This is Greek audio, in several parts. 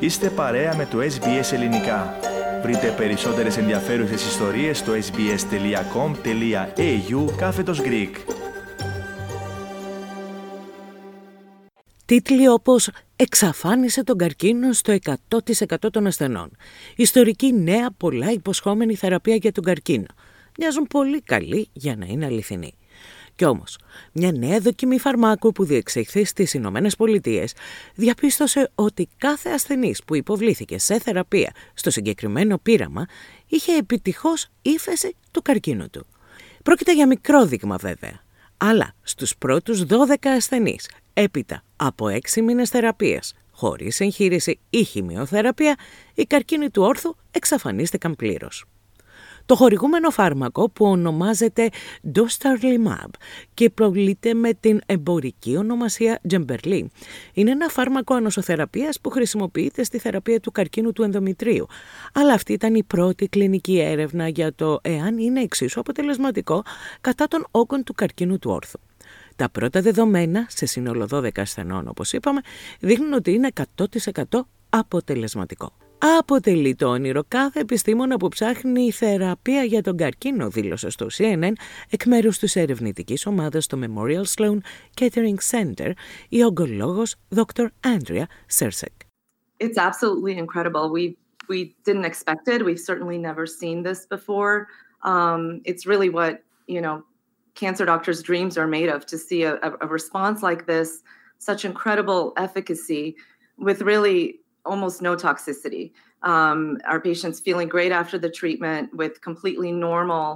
Είστε παρέα με το SBS Ελληνικά. Βρείτε περισσότερες ενδιαφέρουσες ιστορίες στο sbs.com.au κάθετος Greek. Τίτλοι όπως «Εξαφάνισε τον καρκίνο στο 100% των ασθενών», «Ιστορική νέα πολλά υποσχόμενη θεραπεία για τον καρκίνο» μοιάζουν πολύ καλοί για να είναι αληθινοί. Κι όμως, μια νέα δοκιμή φαρμάκου που διεξήχθη στις Ηνωμένες Πολιτείες διαπίστωσε ότι κάθε ασθενής που υποβλήθηκε σε θεραπεία στο συγκεκριμένο πείραμα είχε επιτυχώς ύφεση του καρκίνου του. Πρόκειται για μικρό δείγμα βέβαια, αλλά στους πρώτους 12 ασθενείς έπειτα από 6 μήνες θεραπείας χωρίς εγχείρηση ή χημειοθεραπεία, οι καρκίνοι του όρθου εξαφανίστηκαν πλήρως. Το χορηγούμενο φάρμακο που ονομάζεται Dostarlimab και προβλείται με την εμπορική ονομασία Gemberli είναι ένα φάρμακο ανοσοθεραπείας που χρησιμοποιείται στη θεραπεία του καρκίνου του ενδομητρίου. Αλλά αυτή ήταν η πρώτη κλινική έρευνα για το εάν είναι εξίσου αποτελεσματικό κατά των όγκων του καρκίνου του όρθου. Τα πρώτα δεδομένα, σε σύνολο 12 ασθενών όπως είπαμε, δείχνουν ότι είναι 100% αποτελεσματικό. Αποτελεί το όνειρο κάθε επιστήμονα που ψάχνει θεραπεία για τον καρκίνο, δήλωσε στο CNN εκ μέρους της ερευνητικής ομάδας στο Memorial Sloan Kettering Center η ογκολόγος Dr. Andrea Sersek. It's absolutely incredible. We, we didn't expect it. We've certainly never seen this before. Um, it's really what, you know, cancer doctors' dreams are made of to see a, a response like this, such incredible efficacy with really almost no toxicity. Um, our patients feeling great after the treatment with completely normal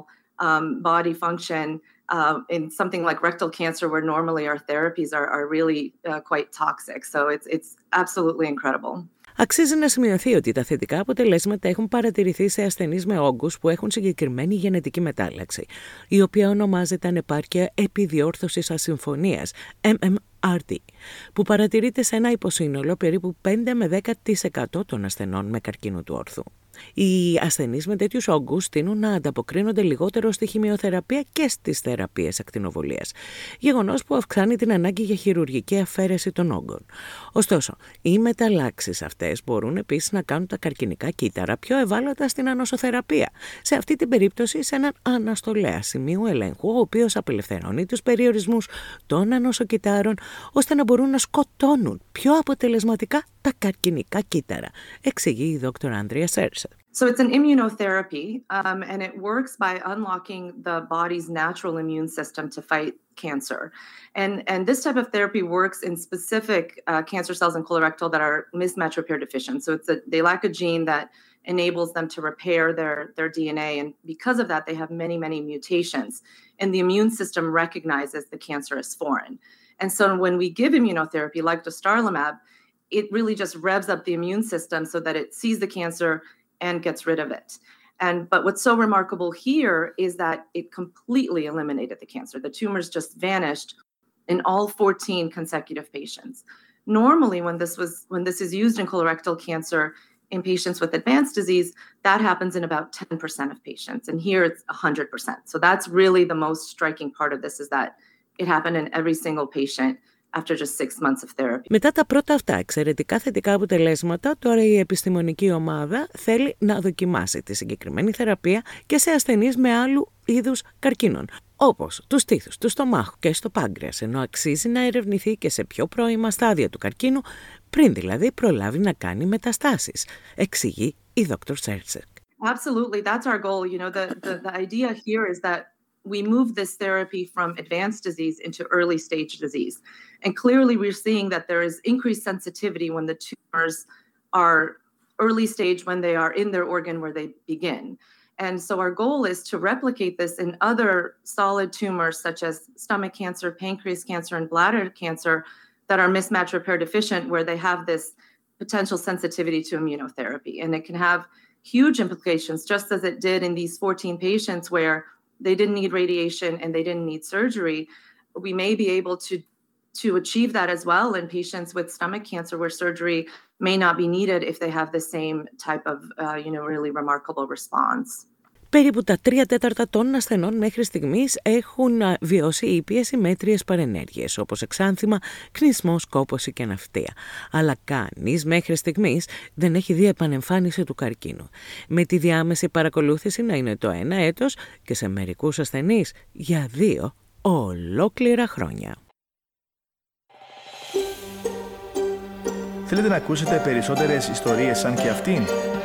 um, body function uh, in something like rectal cancer, where normally our therapies are, are really uh, quite toxic. So it's, it's absolutely incredible. Αξίζει να σημειωθεί ότι τα θετικά αποτελέσματα έχουν παρατηρηθεί σε ασθενεί με όγκου που έχουν συγκεκριμένη γενετική μετάλλαξη, η οποία ονομάζεται ανεπάρκεια επιδιόρθωση ασυμφωνία, MMRD, που παρατηρείται σε ένα υποσύνολο περίπου 5 με 10% των ασθενών με καρκίνο του όρθου. Οι ασθενείς με τέτοιους όγκους τείνουν να ανταποκρίνονται λιγότερο στη χημειοθεραπεία και στις θεραπείες ακτινοβολίας. Γεγονός που αυξάνει την ανάγκη για χειρουργική αφαίρεση των όγκων. Ωστόσο, οι μεταλλάξεις αυτές μπορούν επίσης να κάνουν τα καρκινικά κύτταρα πιο ευάλωτα στην ανοσοθεραπεία. Σε αυτή την περίπτωση, σε έναν αναστολέα σημείου ελέγχου, ο οποίος απελευθερώνει τους περιορισμούς των ανοσοκυτάρων, ώστε να μπορούν να σκοτώνουν πιο αποτελεσματικά τα καρκινικά κύτταρα, εξηγεί η Δ. Άντρια Σέρσα. So it's an immunotherapy, um, and it works by unlocking the body's natural immune system to fight cancer. And, and this type of therapy works in specific uh, cancer cells in colorectal that are mismatch repair deficient. So it's a, they lack a gene that enables them to repair their, their DNA. And because of that, they have many, many mutations. And the immune system recognizes the cancer as foreign. And so when we give immunotherapy like dostarlimab, it really just revs up the immune system so that it sees the cancer and gets rid of it. And but what's so remarkable here is that it completely eliminated the cancer. The tumors just vanished in all 14 consecutive patients. Normally, when this was when this is used in colorectal cancer in patients with advanced disease, that happens in about 10% of patients. And here it's 100%. So that's really the most striking part of this is that it happened in every single patient after just six months of therapy. Μετά τα πρώτα αυτά εξαιρετικά θετικά αποτελέσματα, τώρα η επιστημονική ομάδα θέλει να δοκιμάσει τη συγκεκριμένη θεραπεία και σε ασθενείς με άλλου είδους καρκίνων, όπως τους στήθους, του στομάχου και στο πάγκρεας, ενώ αξίζει να ερευνηθεί και σε πιο πρώιμα στάδια του καρκίνου, πριν δηλαδή προλάβει να κάνει μεταστάσεις, εξηγεί η Δ. Σέρτσεκ. Absolutely, that's our goal. You know, the, the, the idea here is that we move this therapy from advanced disease into early stage disease. And clearly, we're seeing that there is increased sensitivity when the tumors are early stage, when they are in their organ where they begin. And so, our goal is to replicate this in other solid tumors, such as stomach cancer, pancreas cancer, and bladder cancer, that are mismatch repair deficient, where they have this potential sensitivity to immunotherapy. And it can have huge implications, just as it did in these 14 patients where they didn't need radiation and they didn't need surgery, we may be able to to achieve that as well in patients with stomach cancer where surgery may not be needed if they have the same type of uh, you know really remarkable response. Περίπου τα 3 τέταρτα των ασθενών μέχρι στιγμής έχουν βιώσει ήπιες ή μέτριες παρενέργειες, όπως εξάνθημα, κνισμός, κόπωση και ναυτία. Αλλά κανείς μέχρι στιγμής δεν έχει δει επανεμφάνιση του καρκίνου. Με τη διάμεση παρακολούθηση να είναι το ένα έτος και σε μερικούς ασθενείς για δύο ολόκληρα χρόνια. Θέλετε να ακούσετε περισσότερες ιστορίες σαν και αυτήν;